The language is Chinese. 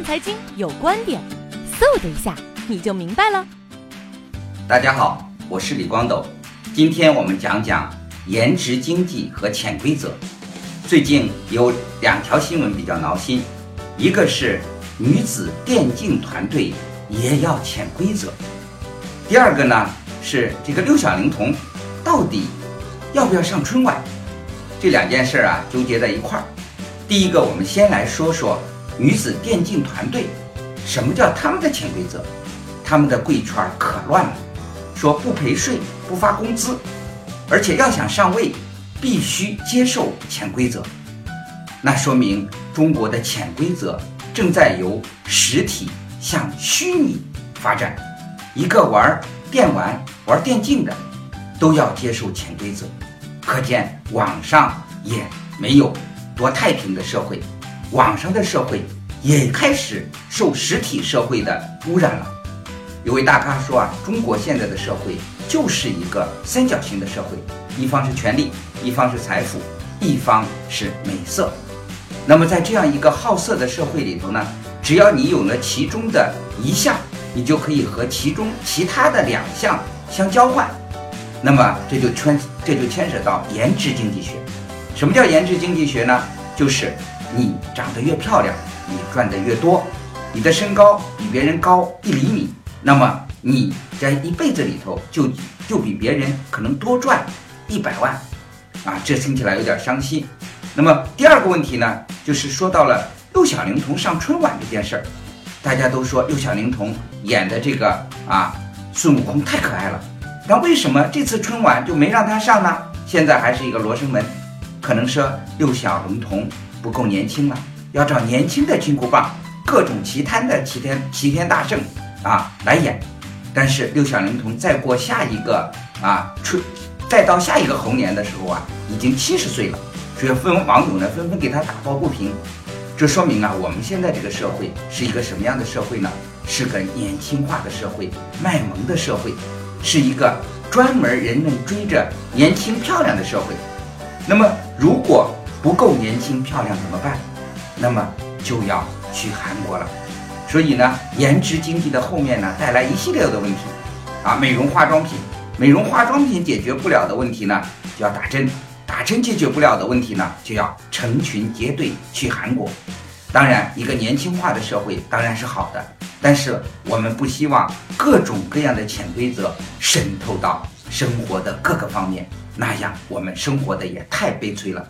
看财经有观点，嗖的一下你就明白了。大家好，我是李光斗，今天我们讲讲颜值经济和潜规则。最近有两条新闻比较挠心，一个是女子电竞团队也要潜规则，第二个呢是这个六小龄童到底要不要上春晚？这两件事啊纠结在一块儿。第一个，我们先来说说女子电竞团队，什么叫他们的潜规则？他们的贵圈可乱了，说不陪睡、不发工资，而且要想上位，必须接受潜规则。那说明中国的潜规则正在由实体向虚拟发展。一个玩电玩、玩电竞的，都要接受潜规则。可见网上也没有多太平的社会，网上的社会也开始受实体社会的污染了。有位大咖说啊，中国现在的社会就是一个三角形的社会，一方是权力，一方是财富，一方是美色。那么在这样一个好色的社会里头呢，只要你有了其中的一项，你就可以和其中其他的两项相交换。那么这就牵这就牵扯到颜值经济学。什么叫颜值经济学呢？就是你长得越漂亮，你赚的越多。你的身高比别人高一厘米，那么你在一辈子里头就就比别人可能多赚一百万。啊，这听起来有点伤心。那么第二个问题呢，就是说到了六小龄童上春晚这件事儿，大家都说六小龄童演的这个啊孙悟空太可爱了。那为什么这次春晚就没让他上呢？现在还是一个罗生门，可能说六小龄童不够年轻了，要找年轻的金箍棒，各种奇贪的齐天齐天大圣啊来演。但是六小龄童再过下一个啊春，再到下一个猴年的时候啊，已经七十岁了，所以纷网友呢纷纷给他打抱不平。这说明啊，我们现在这个社会是一个什么样的社会呢？是个年轻化的社会，卖萌的社会。是一个专门人们追着年轻漂亮的社会，那么如果不够年轻漂亮怎么办？那么就要去韩国了。所以呢，颜值经济的后面呢，带来一系列的问题啊，美容化妆品，美容化妆品解决不了的问题呢，就要打针，打针解决不了的问题呢，就要成群结队去韩国。当然，一个年轻化的社会当然是好的。但是我们不希望各种各样的潜规则渗透到生活的各个方面，那样我们生活的也太悲催了。